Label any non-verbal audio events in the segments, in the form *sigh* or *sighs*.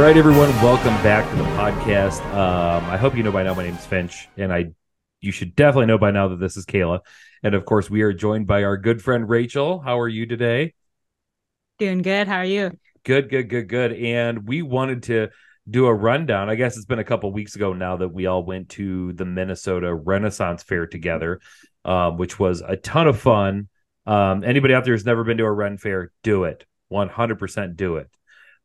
All right, everyone, welcome back to the podcast. Um, I hope you know by now my name's Finch, and I you should definitely know by now that this is Kayla. And of course, we are joined by our good friend Rachel. How are you today? Doing good. How are you? Good, good, good, good. And we wanted to do a rundown. I guess it's been a couple weeks ago now that we all went to the Minnesota Renaissance Fair together, um, which was a ton of fun. Um, anybody out there who's never been to a Ren Fair, do it. 100% do it.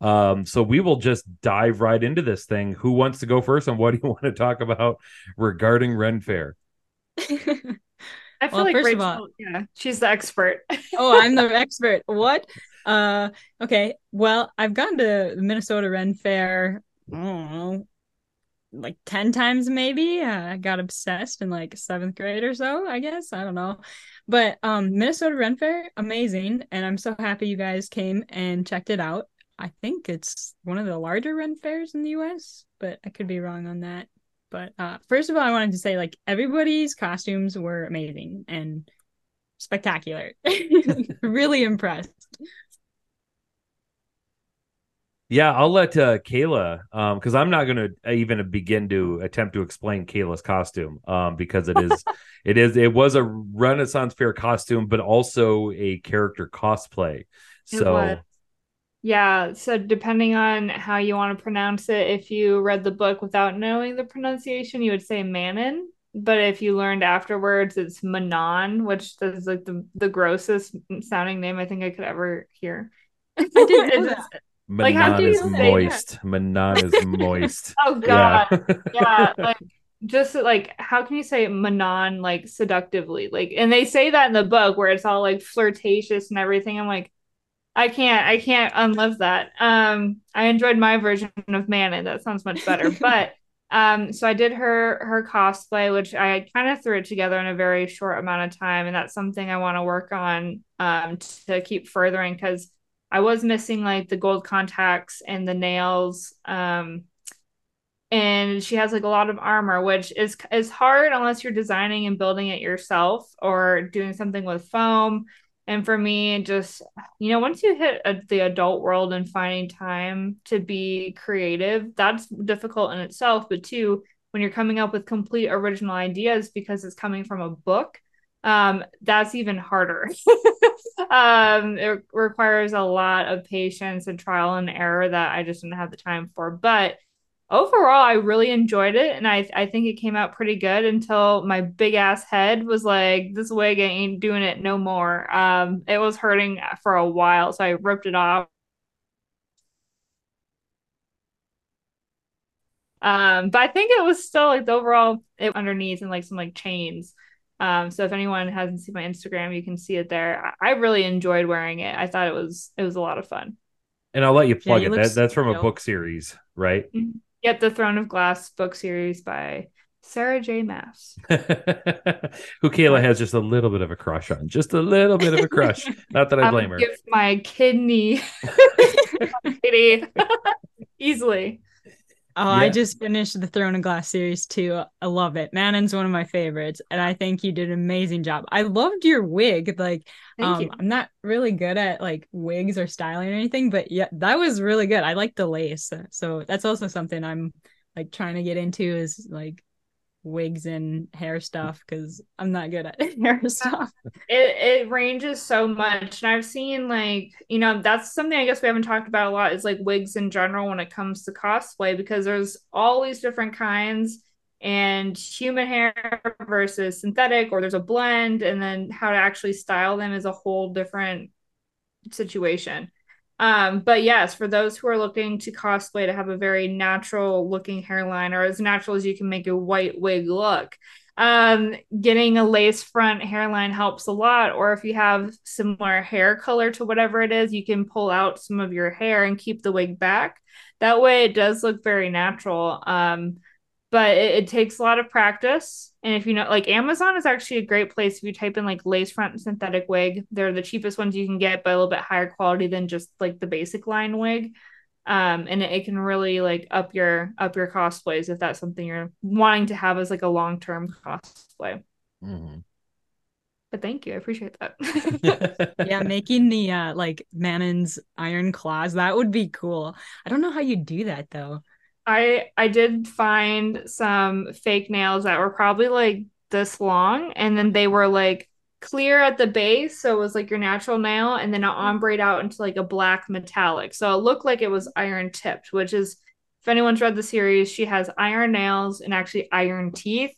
Um, so we will just dive right into this thing. Who wants to go first, and what do you *laughs* want to talk about regarding Ren Fair? *laughs* I feel Well, like first of Rachel, all- yeah, she's the expert. *laughs* oh, I'm the expert. What? Uh, okay. Well, I've gone to Minnesota Ren Fair. I don't know, like ten times maybe. Uh, I got obsessed in like seventh grade or so. I guess I don't know, but um, Minnesota Ren Fair, amazing, and I'm so happy you guys came and checked it out. I think it's one of the larger Ren fairs in the U.S., but I could be wrong on that. But uh, first of all, I wanted to say like everybody's costumes were amazing and spectacular. *laughs* really impressed. Yeah, I'll let uh, Kayla, um, because I'm not going to even begin to attempt to explain Kayla's costume, um, because it is, *laughs* it is, it was a Renaissance Fair costume, but also a character cosplay. So. Yeah, so depending on how you want to pronounce it, if you read the book without knowing the pronunciation, you would say Manon. But if you learned afterwards, it's Manon, which is like the, the grossest sounding name I think I could ever hear. I didn't know It's- that. Like, how Manon do is you say that? moist. Manon is moist. *laughs* Oh Yeah. God. yeah *laughs* like just like how can you say manon like seductively like and they say that in the book where it's all like flirtatious and everything i'm like i can't i can't unlove that. Um i enjoyed my version of manon that sounds much better. *laughs* But um so i did her her cosplay which i kind of threw it together in a very short amount of time and that's something i want to work on um to keep furthering because i was missing like the gold contacts and the nails um and she has like a lot of armor which is is hard unless you're designing and building it yourself or doing something with foam and for me just you know once you hit a, the adult world and finding time to be creative that's difficult in itself. But two when you're coming up with complete original ideas because it's coming from a book um that's even harder. *laughs* Um it requires a lot of patience and trial and error that i just didn't have the time for. But overall I really enjoyed it and I I think it came out pretty good until my big ass head was like this wig ain't doing it no more. Um it was hurting for a while so I ripped it off. Um but I think it was still like the overall it underneath and like some like chains. Um so if anyone hasn't seen my Instagram you can see it there. I, I really enjoyed wearing it. I thought it was it was a lot of fun. And I'll let you plug you it. look That, that's from a so- book series, right? Yep, The Throne of Glass book series by Sarah J. Maas. *laughs* Who Kayla has just a little bit of a crush on. Just a little bit of a crush. *laughs* Not that I I blame would her. give my kidney *laughs* easily. Oh, I just finished the Throne of Glass series too. I love it. Manon's one of my favorites, and I think you did an amazing job. I loved your wig. Like, Thank um, you. I'm not really good at like wigs or styling or anything, but yeah, that was really good. I like the lace, so that's also something I'm like trying to get into is like wigs and hair stuff because I'm not good at *laughs* hair stuff. It it ranges so much. And I've seen like, you know, that's something I guess we haven't talked about a lot is like wigs in general when it comes to cosplay because there's all these different kinds and human hair versus synthetic or there's a blend and then how to actually style them is a whole different situation. Um, but yes, for those who are looking to cosplay to have a very natural looking hairline or as natural as you can make a white wig look, um, getting a lace front hairline helps a lot. Or if you have similar hair color to whatever it is, you can pull out some of your hair and keep the wig back. That way, it does look very natural. Um, but it, it takes a lot of practice. And if you know, like Amazon is actually a great place if you type in like lace front synthetic wig. They're the cheapest ones you can get, but a little bit higher quality than just like the basic line wig. Um, and it, it can really like up your up your cosplays if that's something you're wanting to have as like a long term cosplay. Mhm. but thank you. I appreciate that. *laughs* yeah, making the uh like Manon's iron claws, that would be cool. I don't know how you do that though. I I did find some fake nails that were probably like this long and then they were like clear at the base so it was like your natural nail and then it mm-hmm. ombre out into like a black metallic so it looked like it was iron tipped which is if anyone's read the series she has iron nails and actually iron teeth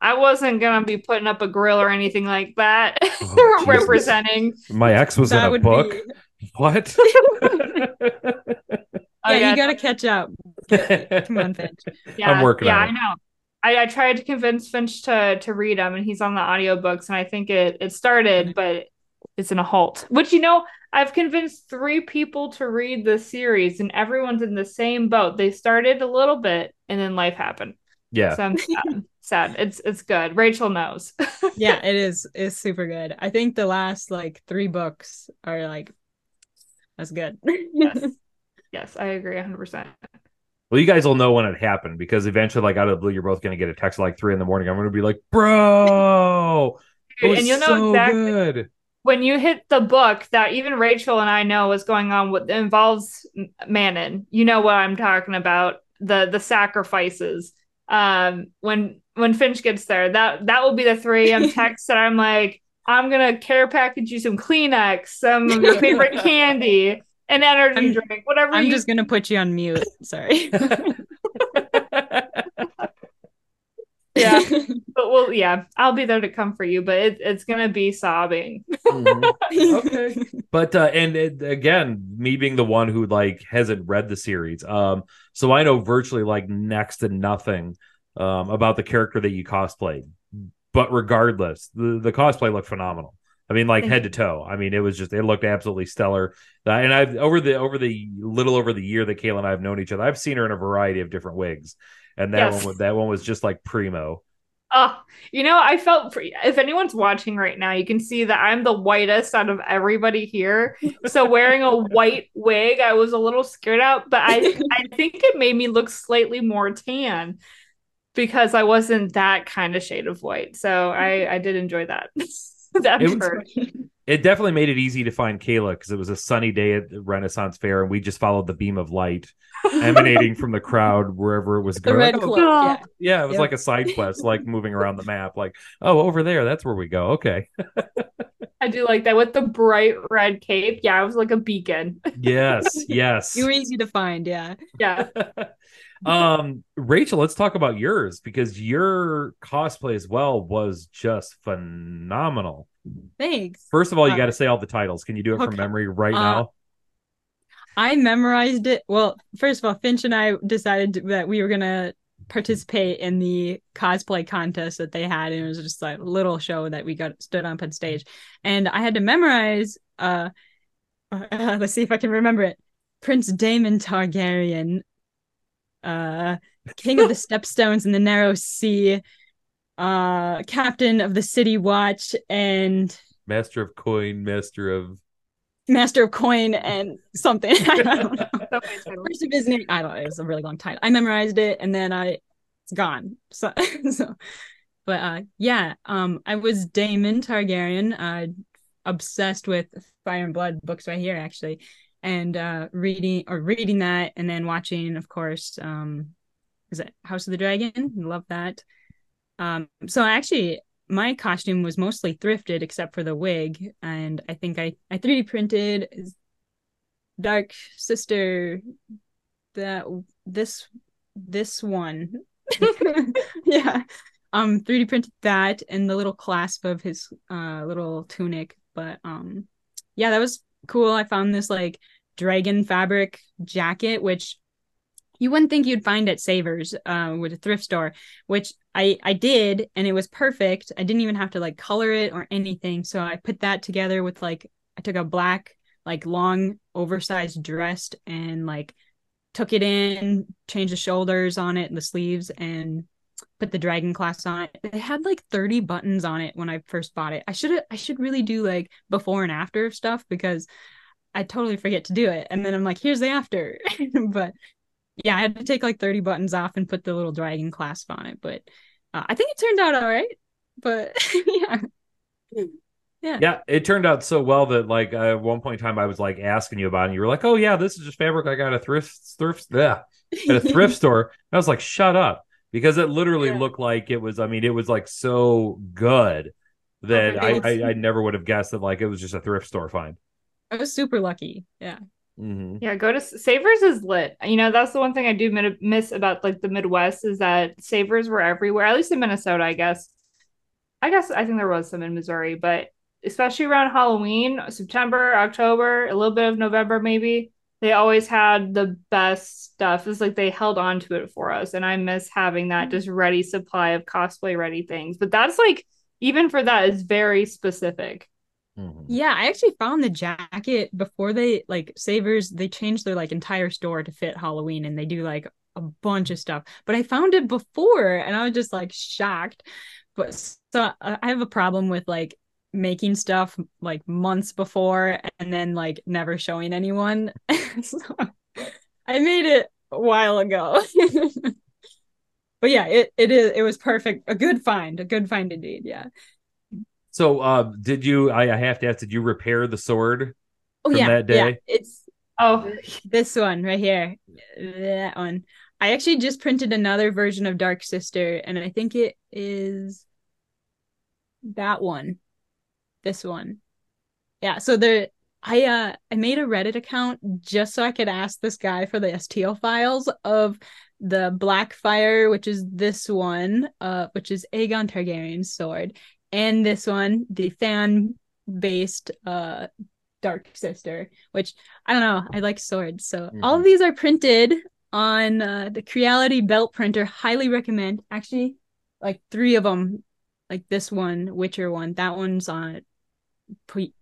I wasn't gonna be putting up a grill or anything like that *laughs* Oh, representing. My ex was That in a book. be- What? *laughs* *laughs* Oh, yeah, you gotta catch up. *laughs* Come on, Finch. *laughs* Yeah, I'm working yeah, on it. I know. I, I tried to convince Finch to to read them, and he's on the audiobooks, and I think it it started, mm-hmm. but it's in a halt. Which you know, I've convinced three people to read the series, and everyone's in the same boat. They started a little bit, and then life happened. yeah. So I'm *laughs* sad. sad. It's it's good. Rachel knows. Yeah, it is. It's super good. I think the last like three books are like that's good. yes, yes, I agree 100. Well, you guys will know when it happened because eventually, like out of the blue, you're both going to get a text at like three in the morning. I'm going to be like, "Bro, And you'll know so exactly good." when you hit the book that even Rachel and I know what's going on with involves Manon. You know what I'm talking about the the sacrifices. Um, when when Finch gets there, that that will be the 3 a.m. *laughs* text that I'm like, I'm gonna care package you some Kleenex, some of *laughs* your favorite candy, an energy I'm- drink, whatever. I'm you just gonna put you on mute. Sorry. *laughs* yeah. *laughs* But well, yeah, I'll be there to comfort you, but it, it's gonna be sobbing. Mhm. *laughs* Okay. But uh, and it, again, me being the one who like hasn't read the series, um, so I know virtually like next to nothing um about the character that you cosplayed. But regardless, the the cosplay looked phenomenal. I mean, like head to toe. I mean, it was just it looked absolutely stellar. And I've over the over the little over the year that Kayla and I have known each other, I've seen her in a variety of different wigs, and that Yes. one was- that one was just like primo. Oh, you know, I felt if anyone's watching right now, you can see that I'm the whitest out of everybody here. So wearing a white wig, I was a little scared out, but I *laughs* I think it made me look slightly more tan because I wasn't that kind of shade of white. So I I did enjoy that. *laughs* *laughs* that It was- *laughs* It definitely made it easy to find Kayla because it was a sunny day at the Renaissance Fair, and we just followed the beam of light *laughs* emanating from the crowd wherever it was the going. red Like, oh, cloak. Yeah. yeah, it was Yep. like a side quest, like moving around the map. Like, oh, over there, that's where we go. Okay, I do like that with the bright red cape. Yeah, it was like a beacon. yes, yes. You were easy to find. Yeah. Yeah. Um, Rachel, let's talk about yours because your cosplay as well was just phenomenal. Thanks. First of all, you Uh, got to say all the titles. Can you do it from memory right Uh, now? I memorized it. Well, first of all, Finch and I decided that we were gonna participate in the cosplay contest that they had, and it was just like a little show that we got stood up on stage, and I had to memorize. Uh, uh, *laughs* let's see if I can remember it. Prince Daemon Targaryen, uh, King of the *laughs* Stepstones in the Narrow Sea, uh, Captain of the City Watch, and Master of coin, master of Master of Coin, and something. *laughs* I don't know. So many titles. First of his name, I don't know. It was a really long title. I memorized it, and then I, it's gone. So, *laughs* so, but uh, yeah. Um, I was Daemon Targaryen. Uh, obsessed with Fire and Blood books right here, actually, and uh, reading or reading that, and then watching, of course. Um, is it House of the Dragon? Love that. Um, so actually, my costume was mostly thrifted except for the wig, and I think I I 3D printed Dark Sister that this this one. *laughs* yeah. Um 3D printed that and the little clasp of his uh little tunic, but um yeah, that was cool. I found this like dragon fabric jacket which you wouldn't think you'd find at Savers uh with a thrift store, which I I did and it was perfect. I didn't even have to like color it or anything. So I put that together with like I took a black like long oversized dress and like took it in, changed the shoulders on it and the sleeves and put the dragon class on it. It had like 30 buttons on it when I first bought it. I should I should really do like before and after stuff because I totally forget to do it. And then I'm like, here's the after. *laughs* but yeah, I had to take like 30 buttons off and put the little dragon clasp on it. But uh, I think it turned out all right. But *laughs* yeah. Yeah. Yeah, it turned out so well that like uh, at one point in time I was like asking you about it and you were like, "Oh yeah, this is just fabric I got a thrift thrift yeah, at a thrift *laughs* store." And I was like, "Shut up." Because it literally Yeah. looked like it was I mean, it was like so good that Oh, I, I, I never would have guessed that like it was just a thrift store find. I was super lucky. Yeah. hmm Yeah, go to Savers is lit. You know, that's the one thing I do mi- miss about like the Midwest is that Savers were everywhere. At least in Minnesota, I guess. I guess I think there was some in Missouri, but especially around Halloween, September, October, a little bit of November maybe, they always had the best stuff. It's like they held on to it for us, and I miss having that just ready supply of cosplay ready things. But that's like even for that is very specific. hmm Yeah, I actually found the jacket before they like Savers, they changed their like entire store to fit Halloween and they do like a bunch of stuff. But I found it before and I was just like shocked. But so uh, I have a problem with like making stuff like months before and then like never showing anyone. *laughs* so I made it a while ago. *laughs* but yeah, it it is it was perfect. A good find, a good find indeed. Yeah. So uh did you I, I have to ask, did you repair the sword? Oh From yeah, that yeah. It's Oh, this one right here. That one. I actually just printed another version of Dark Sister, and I think it is that one. This one. Yeah, so the I uh I made a Reddit account just so I could ask this guy for the STL files of the Blackfyre, which is this one, uh, which is Aegon Targaryen's sword, and this one, the fan based uh Dark Sister, which I don't know. I like swords. So all Mhm. of these are printed on uh, the Creality belt printer. Highly recommend. Actually, like three of them, like this one, Witcher one. That one's on. Pre-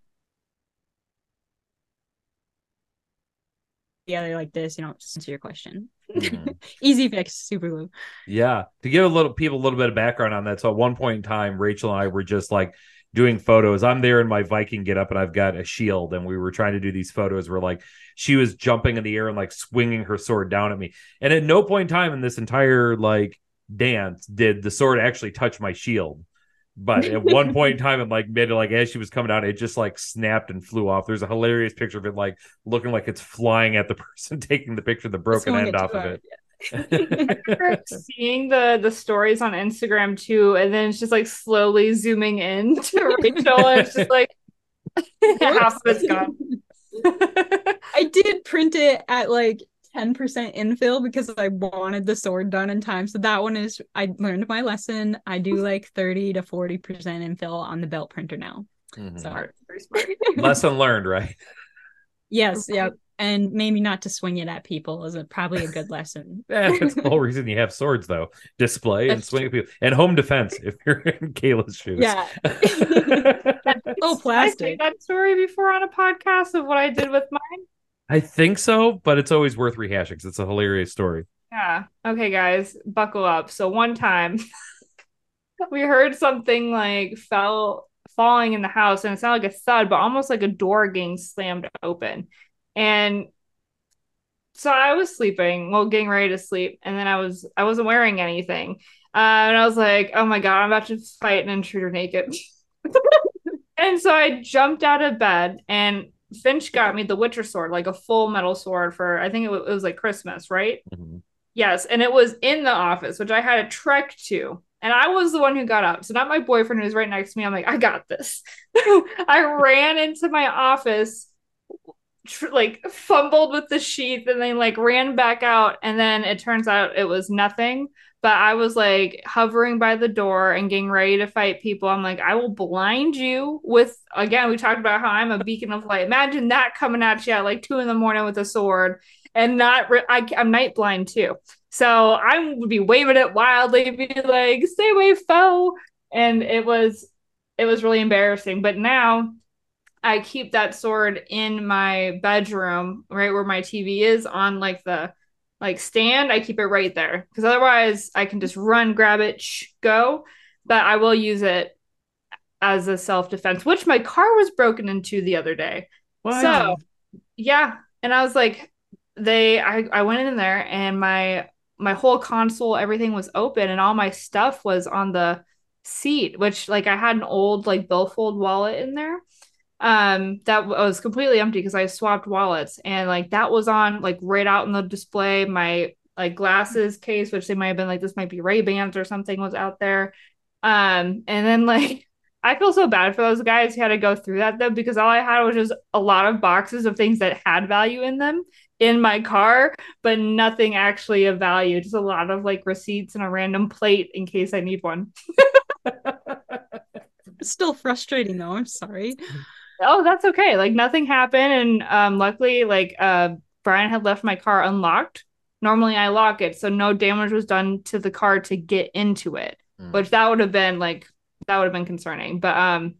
together like this, you know, just answer your question. Mhm. *laughs* Easy fix, super glue. Yeah. To give a little people a little bit of background on that. So at one point in time, Rachel and I were just like doing photos. I'm there in my Viking get up and I've got a shield and we were trying to do these photos where like she was jumping in the air and like swinging her sword down at me. And at no point in time in this entire like dance did the sword actually touch my shield. But at one *laughs* point in time, it like mid, like as she was coming out, it just like snapped and flew off. There's a hilarious picture of it, like looking like it's flying at the *laughs* person taking the picture, the broken end off of it. remember *laughs* seeing the the stories on Instagram too, and then it's just like slowly zooming in to Rachel, and it's just like half of it's gone. I did print it at like 10% infill because I wanted the sword done in time. So that one is, I learned my lesson. I do *laughs* like 30 to 40% infill on the belt printer now. Mhm. So, Smart, smart. *laughs* Lesson learned, right? yes, Yep. And maybe not to swing it at people is a, probably a good lesson. *laughs* Yeah, that's the whole reason you have swords, though. Display and That's swing at people, and home defense if you're in Kayla's shoes. Yeah. Oh, I plastic. think that story before on a podcast of what I did with mine. I think so, but it's always worth rehashing 'cause it's a hilarious story. Yeah. Okay, guys, buckle up. So one time *laughs* we heard something like fell falling in the house and it sounded like a thud, but almost like a door getting slammed open. And so I was sleeping, well, getting ready to sleep, and then I was I wasn't wearing anything. Uh, and I was like, oh my God, I'm about to fight an intruder naked. *laughs* and so I jumped out of bed and Finch got me the Witcher sword, like a full metal sword for I think it was, it was like Christmas, right? Mhm. Yes, and it was in the office, which I had a trek to. And I was the one who got up. So not my boyfriend who was right next to me. I'm like, I got this. *laughs* I ran into my office, tr- like fumbled with the sheath, and then like ran back out. And then it turns out it was nothing. But I was like hovering by the door and getting ready to fight people. I'm like, I will blind you with again, we talked about how I'm a beacon of light. Imagine that coming at you at like two in the morning with a sword and not re- I, I'm night blind too. So I would be waving it wildly, be like, "Stay away, foe!" And it was, it was really embarrassing. But now, I keep that sword in my bedroom, right where my TV is, on like the like stand. I keep it right there because otherwise, I can just run, grab it, shh, go. But I will use it as a self defense, which my car was broken into the other day. So yeah, and I was like, they I, I went in there and my my whole console, everything was open and all my stuff was on the seat, which like I had an old like billfold wallet in there. Um, that was completely empty because I swapped wallets, and like that was on like right out in the display. My like glasses case, which they might have been like this might be Ray Bans or something, was out there. Um, and then *laughs* like I feel so bad for those guys who had to go through that though, because all I had was just a lot of boxes of things that had value in them in my car, but nothing actually of value. Just a lot of like receipts and a random plate in case I need one. *laughs* Still frustrating though. I'm sorry. Oh, that's okay. Like nothing happened, and um, luckily, like uh, Brian had left my car unlocked. Normally, I lock it, so no damage was done to the car to get into it. Mm. Which that would have been like that would have been concerning. But um,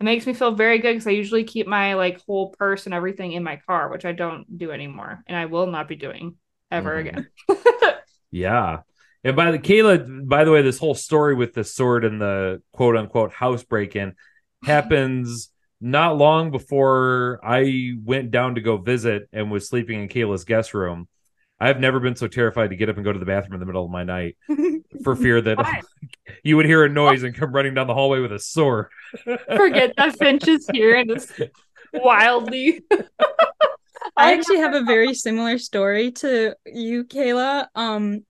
it makes me feel very good because I usually keep my like whole purse and everything in my car, which I don't do anymore, and I will not be doing ever mm. again. *laughs* yeah. And by the Kayla, by the way, this whole story with the sword and the quote unquote house break in *laughs* happens not long before I went down to go visit and was sleeping in Kayla's guest room. I've never been so terrified to get up and go to the bathroom in the middle of my night *laughs* for fear that *laughs* you would hear a noise and come running down the hallway with a sword. *laughs* Forget that Finch is here and is wildly. I actually have a very similar story to you, Kayla. Um,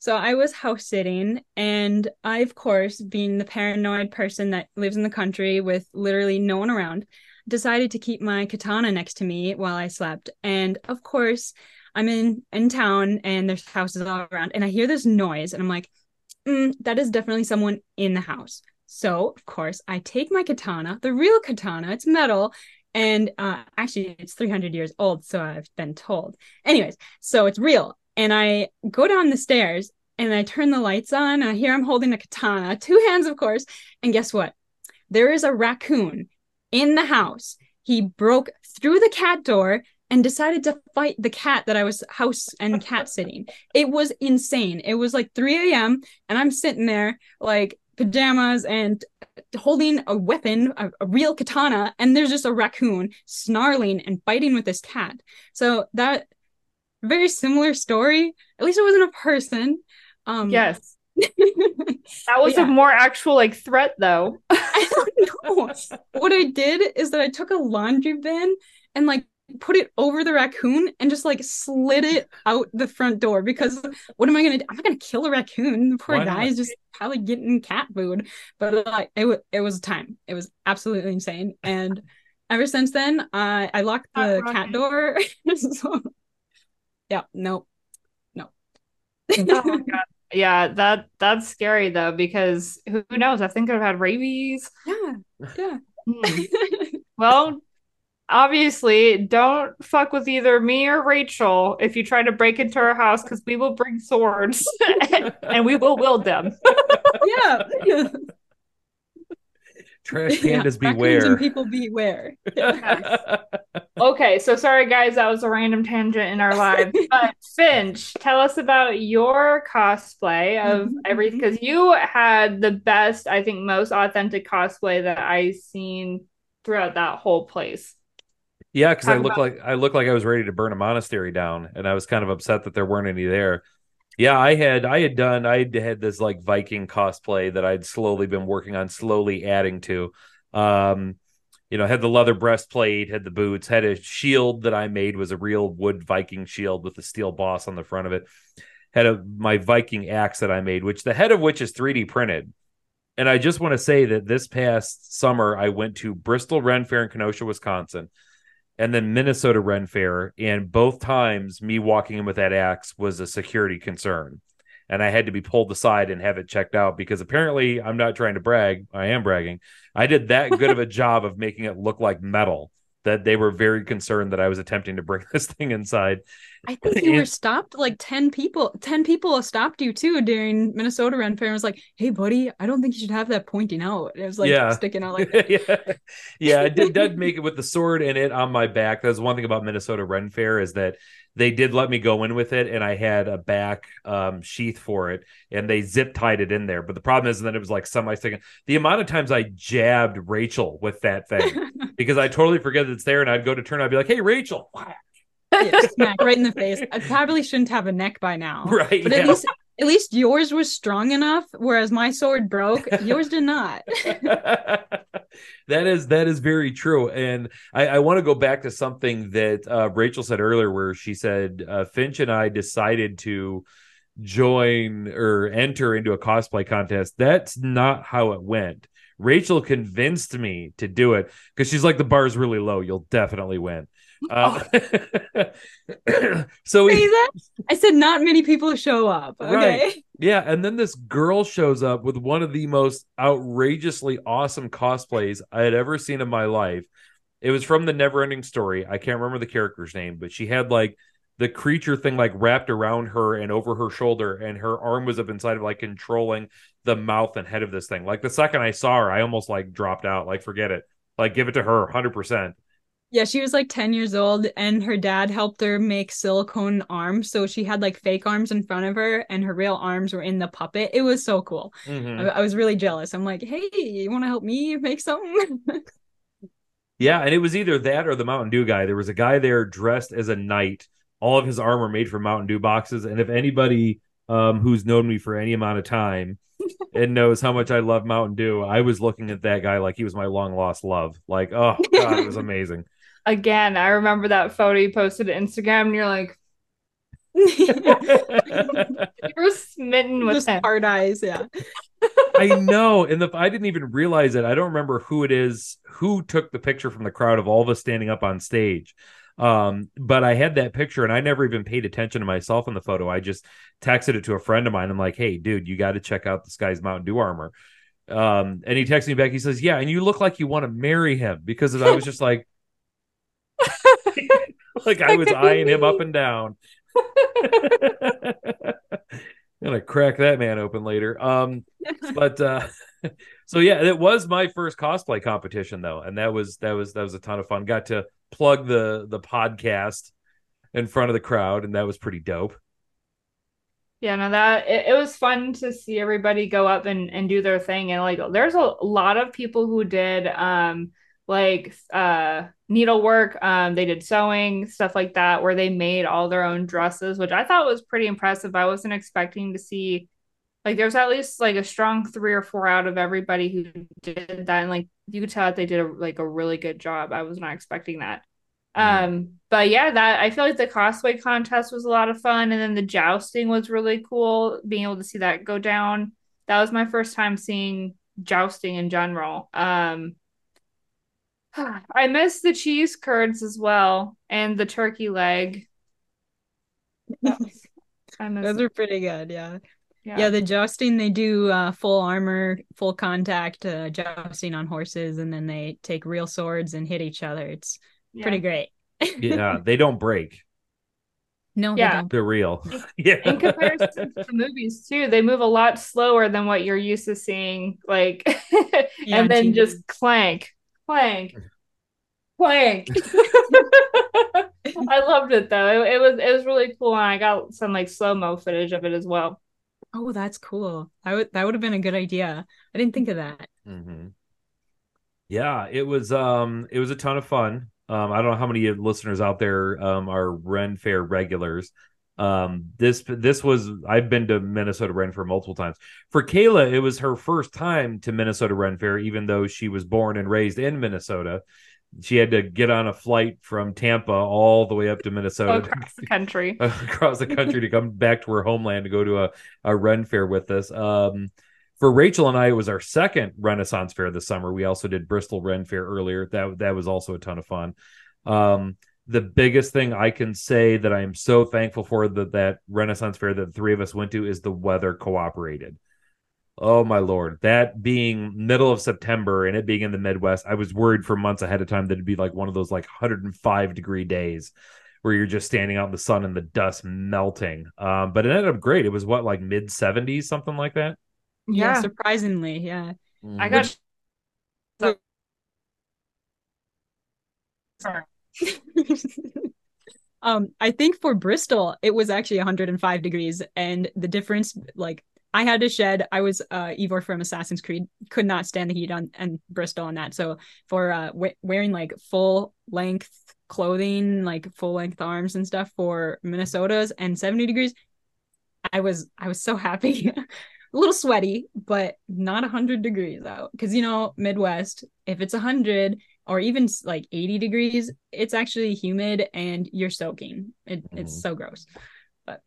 so I was house sitting, and I, of course, being the paranoid person that lives in the country with literally no one around, decided to keep my katana next to me while I slept. And of course, I'm in in town and there's houses all around and I hear this noise and I'm like, mm, that is definitely someone in the house. So of course I take my katana, the real katana, it's metal, and uh, actually it's 300 years old, so I've been told. Anyways, so it's real, and I go down the stairs and I turn the lights on. And here I'm holding a katana, two hands, of course, and guess what? There is a raccoon in the house. He broke through the cat door and decided to fight the cat that I was house and cat *laughs* sitting. It was insane. It was like 3 a.m. and I'm sitting there like pajamas and holding a weapon, a, a, real katana, and there's just a raccoon snarling and fighting with this cat. So that very similar story. At least it wasn't a person. Um Yes. *laughs* that was yeah. a more actual like threat though. *laughs* I don't know. what I did is that I took a laundry bin and like put it over the raccoon and just like slid it out the front door because what am I gonna do? I'm not gonna kill a raccoon. The poor Why guy is just probably getting cat food. But like it was it was time. It was absolutely insane. And ever since then, I I locked the cat, cat door. *laughs* so, yeah, no. No. oh *laughs* yeah, that that's scary though, because who knows? I think I've had rabies. Yeah. Yeah. Hmm. well, obviously don't fuck with either me or Rachel if you try to break into our house because we will bring swords *laughs* and we will wield them. *laughs* yeah. Trash pandas yeah, beware. people beware. *laughs* *laughs* okay, so sorry guys, that was a random tangent in our lives. *laughs* But Finch, tell us about your cosplay of mm-hmm. everything because you had the best, I think, most authentic cosplay that I've seen throughout that whole place. Yeah, because I look like I look like I was ready to burn a monastery down, and I was kind of upset that there weren't any there. Yeah, I had I had done I had this like Viking cosplay that I'd slowly been working on, slowly adding to. Um, you know, had the leather breastplate, had the boots, had a shield that I made was a real wood Viking shield with a steel boss on the front of it. Had a my Viking axe that I made, which the head of which is 3D printed. And I just want to say that this past summer I went to Bristol Ren Fair in Kenosha, Wisconsin and then Minnesota Ren Fair. And both times, me walking in with that axe was a security concern. And I had to be pulled aside and have it checked out because apparently I'm not trying to brag. I am bragging. I did that good of a *laughs* job of making it look like metal that they were very concerned that I was attempting to bring *laughs* this thing inside. I think you and, were stopped like 10 people. 10 people stopped you too during Minnesota Ren Fair and was like, hey, buddy, I don't think you should have that pointing out. It was like yeah. sticking out *laughs* like yeah. yeah, I did, did make it with the sword and it on my back. That's one thing about Minnesota Ren Fair is that they did let me go in with it and I had a back um, sheath for it and they zip tied it in there. But the problem is that it was like semi sticking. The amount of times I jabbed Rachel with that thing *laughs* because I totally forget that it's there and I'd go to turn, I'd be like, hey, Rachel. yeah, *laughs* smack right in the face. I probably shouldn't have a neck by now. *laughs* Right. But yeah. at least At least yours was strong enough, whereas my sword broke. Yours did not. *laughs* that is that is very true, and I, I want to go back to something that uh, Rachel said earlier, where she said uh, Finch and I decided to join or enter into a cosplay contest. That's not how it went. Rachel convinced me to do it because she's like, the bar is really low. You'll definitely win. Uh, *laughs* so we? I said not many people show up. Okay. Right. yeah, and then this girl shows up with one of the most outrageously awesome cosplays I had ever seen in my life. It was from the Neverending Story. I can't remember the character's name, but she had like the creature thing like wrapped around her and over her shoulder, and her arm was up inside of like controlling the mouth and head of this thing. Like the second I saw her, I almost like dropped out. Like forget it. Like give it to her, hundred percent. Yeah, she was like 10 years old and her dad helped her make silicone arms. So she had like fake arms in front of her and her real arms were in the puppet. It was so cool. Mm-hmm. I, I was really jealous. I'm like, hey, you want to help me make something? *laughs* Yeah, and it was either that or the Mountain Dew guy. There was a guy there dressed as a knight. All of his armor made from Mountain Dew boxes. And if anybody um, who's known me for any amount of time *laughs* and knows how much I love Mountain Dew, I was looking at that guy like he was my long lost love. Like, oh god, it was *laughs* amazing. Again, I remember that photo you posted to Instagram, and you're like, *laughs* *laughs* you were smitten with Just him. hard eyes. Yeah. I *laughs* know, and the I didn't even realize it. I don't remember who it is who took the picture from the crowd of all of us standing up on stage. Um, but I had that picture and I never even paid attention to myself in the photo. I just texted it to a friend of mine. I'm like, hey, dude, you got to check out this guy's Mountain Dew armor. Um, and he texted me back. He says, Yeah, and you look like you want to marry him because I was just like, *laughs* like I was eyeing him up and down. *laughs* gonna crack that man open later. Um, but uh, *laughs* so yeah, it was my first cosplay competition though, and that was that was that was a ton of fun. Got to plug the the podcast in front of the crowd, and that was pretty dope. Yeah, no, that it, it was fun to see everybody go up and, and do their thing. And like there's a lot of people who did um like uh needlework, um, they did sewing, stuff like that, where they made all their own dresses, which I thought was pretty impressive. I wasn't expecting to see like there's at least like a strong three or four out of everybody who did that. And like you could tell that they did a, like a really good job. I was not expecting that. Um, but yeah, that I feel like the cosplay contest was a lot of fun, and then the jousting was really cool. Being able to see that go down, that was my first time seeing jousting in general. Um, *sighs* I miss the cheese curds as well, and the turkey leg. I miss Those it. are pretty good. Yeah. yeah. Yeah. The jousting, they do uh, full armor, full contact uh, jousting on horses, and then they take real swords and hit each other. It's Yeah. pretty great. Yeah, *laughs* they don't break; No, they Yeah. don't. they're real. *laughs* yeah, in comparison to the movies too they move a lot slower than what you're used to seeing like *laughs* Yeah, and then geez. just clank clank clank *laughs* *laughs* i loved it though it, it was it was really cool and i got some like slow-mo footage of it as well Oh, that's cool. I would that would have been a good idea. I didn't think of that. hmm Yeah, it was um it was a ton of fun. Um I don't know how many listeners out there um are Ren Fair regulars. Um this this was I've been to Minnesota Ren Fair multiple times. For Kayla, it was her first time to Minnesota Ren Fair even though she was born and raised in Minnesota. She had to get on a flight from Tampa all the way up to Minnesota across the country *laughs* across the country to come back to her homeland to go to a, a Ren fair with us. Um, for Rachel and I, it was our second Renaissance fair this summer. We also did Bristol Ren Fair earlier. That that was also a ton of fun. Um, the biggest thing I can say that I am so thankful for that that Renaissance fair that the three of us went to is the weather cooperated. Oh my lord, that being middle of September and it being in the Midwest, I was worried for months ahead of time that it'd be like one of those like 105 degree days where you're just standing out in the sun and the dust melting. Um, but it ended up great. It was what like mid 70s, something like that. Yeah, Yeah. surprisingly, yeah. i got *laughs* um, I think for Bristol, it was actually 105 degrees, and the difference, like, I had to shed. I was uh Eivor from Assassin's Creed, could not stand the heat on and Bristol on that. So for uh we- wearing like full length clothing, like full length arms and stuff for Minnesota's and 70 degrees, I was I was so happy. *laughs* a little sweaty, but not 100 degrees out. Because, you know, Midwest, if it's 100 or even like 80 degrees, it's actually humid and you're soaking. It, mm. It's so gross. But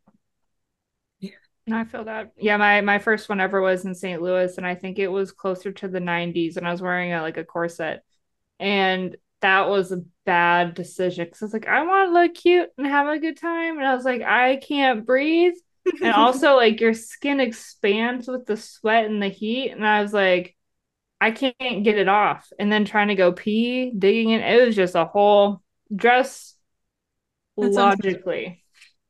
no, I feel that. Yeah, my my first one ever was in St. Louis, and I think it was closer to the 90s, and I was wearing a, like a corset, and that was a bad decision because I was like, I want to look cute and have a good time, and I was like, I can't breathe, and *laughs* also like your skin expands with the sweat and the heat, and I was like, I can't get it off, and then trying to go pee, digging in, it was just a whole dress logically.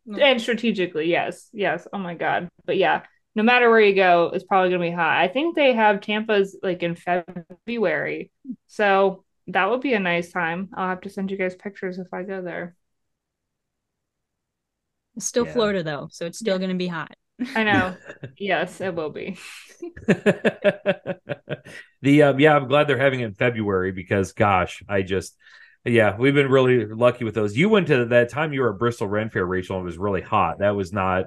and strategically yes yes. Oh my god. But yeah no matter where you go it's probably going to be hot. I think they have tampa's like in february. So that would be a nice time. I'll have to send you guys pictures if i go there. It's still yeah. florida though so it's still going to be hot i know *laughs* yes it will be *laughs* the um yeah i'm glad they're having it in february because gosh i just yeah, we've been really lucky with those. You went to that time you were at Bristol Ren Fair, Rachel, and it was really hot. That was not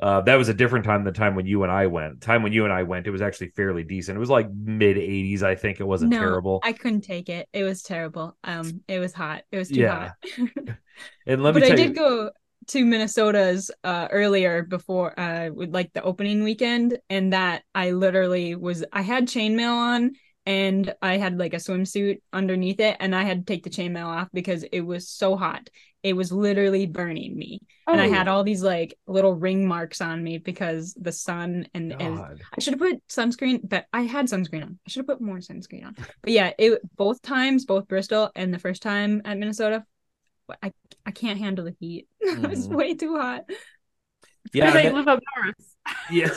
uh, that was a different time than the time when you and I went. Time when you and I went, it was actually fairly decent. It was like mid 80s, I think. It wasn't no, terrible. I couldn't take it. It was terrible. Um, it was hot. It was too yeah. hot. *laughs* and let me. but I did you... go to Minnesota's uh, earlier before uh with like the opening weekend, and that I literally was. I had chainmail on and I had like a swimsuit underneath it, and I had to take the chainmail off because it was so hot. It was literally burning me, oh. and I had oh. all these like little ring marks on me because the sun and, and I should have put sunscreen, but I had sunscreen on. I should have put more sunscreen on. But yeah, it both times, both Bristol and the first time at Minnesota, I I can't handle the heat. *laughs* Mm-hmm. it's way too hot. Yeah, they live up north. Yeah,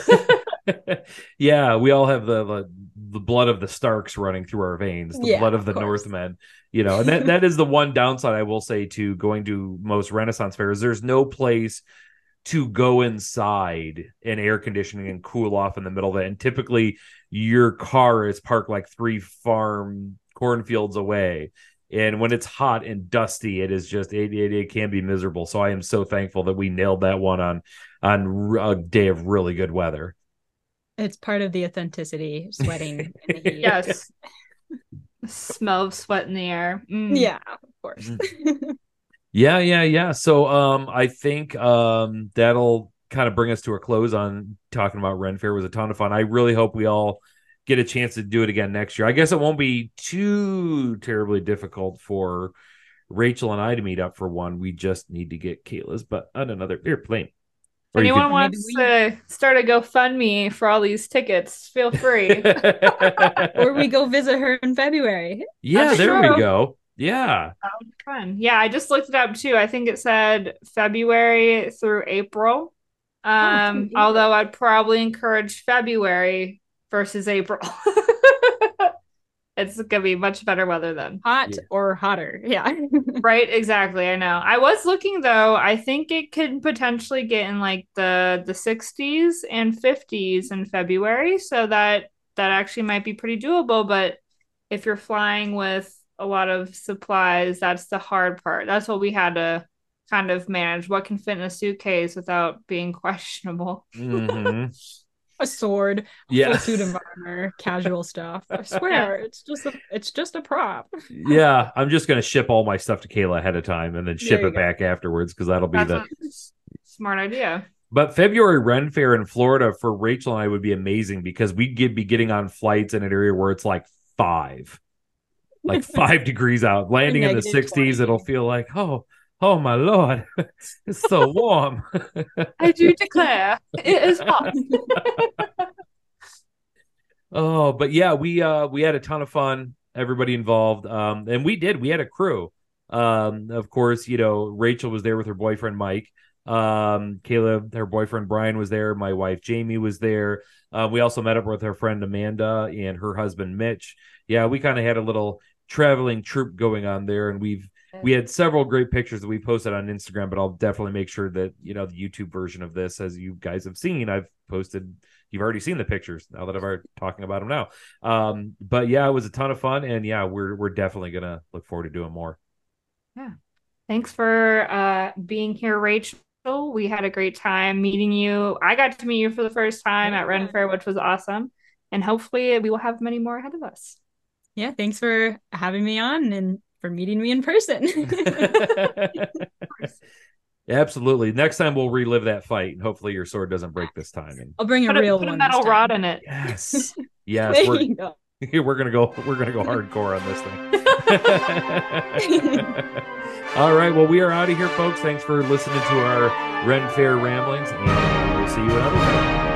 *laughs* *laughs* yeah. We all have the, the, the blood of the Starks running through our veins, the yeah, blood of, of the course. Northmen. You know, and that that is the one downside I will say to going to most Renaissance fairs. There's no place to go inside in air conditioning and cool off in the middle of it. And typically, your car is parked like three farm cornfields away and when it's hot and dusty it is just it, it, it, can be miserable. So i am so thankful that we nailed that one on on a day of really good weather. It's part of the authenticity sweating *laughs* yes. Smell of sweat in the air. Mm. yeah of course. Mm. yeah yeah yeah. So um i think um that'll kind of bring us to a close on talking about ren fair. It was a ton of fun. I really hope we all get a chance to do it again next year. I guess it won't be too terribly difficult for Rachel and I to meet up for one. We just need to get Kayla's but on another airplane. If anyone could... wants to start a GoFundMe for all these tickets, feel free. *laughs* or we go visit her in February. Yeah, That's there true. we go. Yeah. That would fun. Yeah, I just looked it up too. I think it said February through April. Oh, um, oh, although I'd probably encourage February versus April. *laughs* it's gonna be much better weather then. Hot yeah. or hotter. Yeah. *laughs* right, exactly. I know. I was looking though, I think it could potentially get in like the the 60s and 50s in February. So that that actually might be pretty doable. But if you're flying with a lot of supplies, that's the hard part. That's what we had to kind of manage. What can fit in a suitcase without being *laughs* questionable. Mm-hmm a sword, yeah. full suit of armor, casual stuff. I swear, *laughs* it's just a it's just a prop. *laughs* yeah, I'm just gonna ship all my stuff to Kayla ahead of time and then ship it go. back afterwards because that'll be That's the smart idea. But February Ren Fair in Florida for Rachel and I would be amazing because we'd get, be getting on flights in an area where it's like five, like *laughs* five degrees out, landing in the 60s. 20. It'll feel like, oh, Oh my lord, *laughs* it's so warm. I do declare it is hot. *laughs* oh, but yeah, we uh we had a ton of fun, everybody involved. Um and we did, we had a crew. Um, of course, you know, Rachel was there with her boyfriend Mike. Um, Caleb, her boyfriend Brian was there, my wife Jamie was there. Uh, we also met up with her friend Amanda and her husband Mitch. Yeah, we kind of had a little traveling troop going on there, and we've we had several great pictures that we posted on Instagram, but I'll definitely make sure that you know the YouTube version of this, as you guys have seen, I've posted. You've already seen the pictures now that I've already talking about them now. Um, but yeah, it was a ton of fun, and yeah, we're we're definitely gonna look forward to doing more. Yeah, thanks for uh, being here, Rachel. We had a great time meeting you. I got to meet you for the first time at Ren Fair, which was awesome. And hopefully we will have many more ahead of us. Yeah, thanks for having me on and for meeting me in person. *laughs* Absolutely. Next time we'll relive that fight, and hopefully your sword doesn't break this time. And I'll bring a Put a, real put a metal rod in it. yes, *laughs* yes, There we're, you go. *laughs* we're gonna go. We're gonna go hardcore on this thing. All right. Well, we are out of here, folks. Thanks for listening to our Ren Fair ramblings, and we'll see you another time.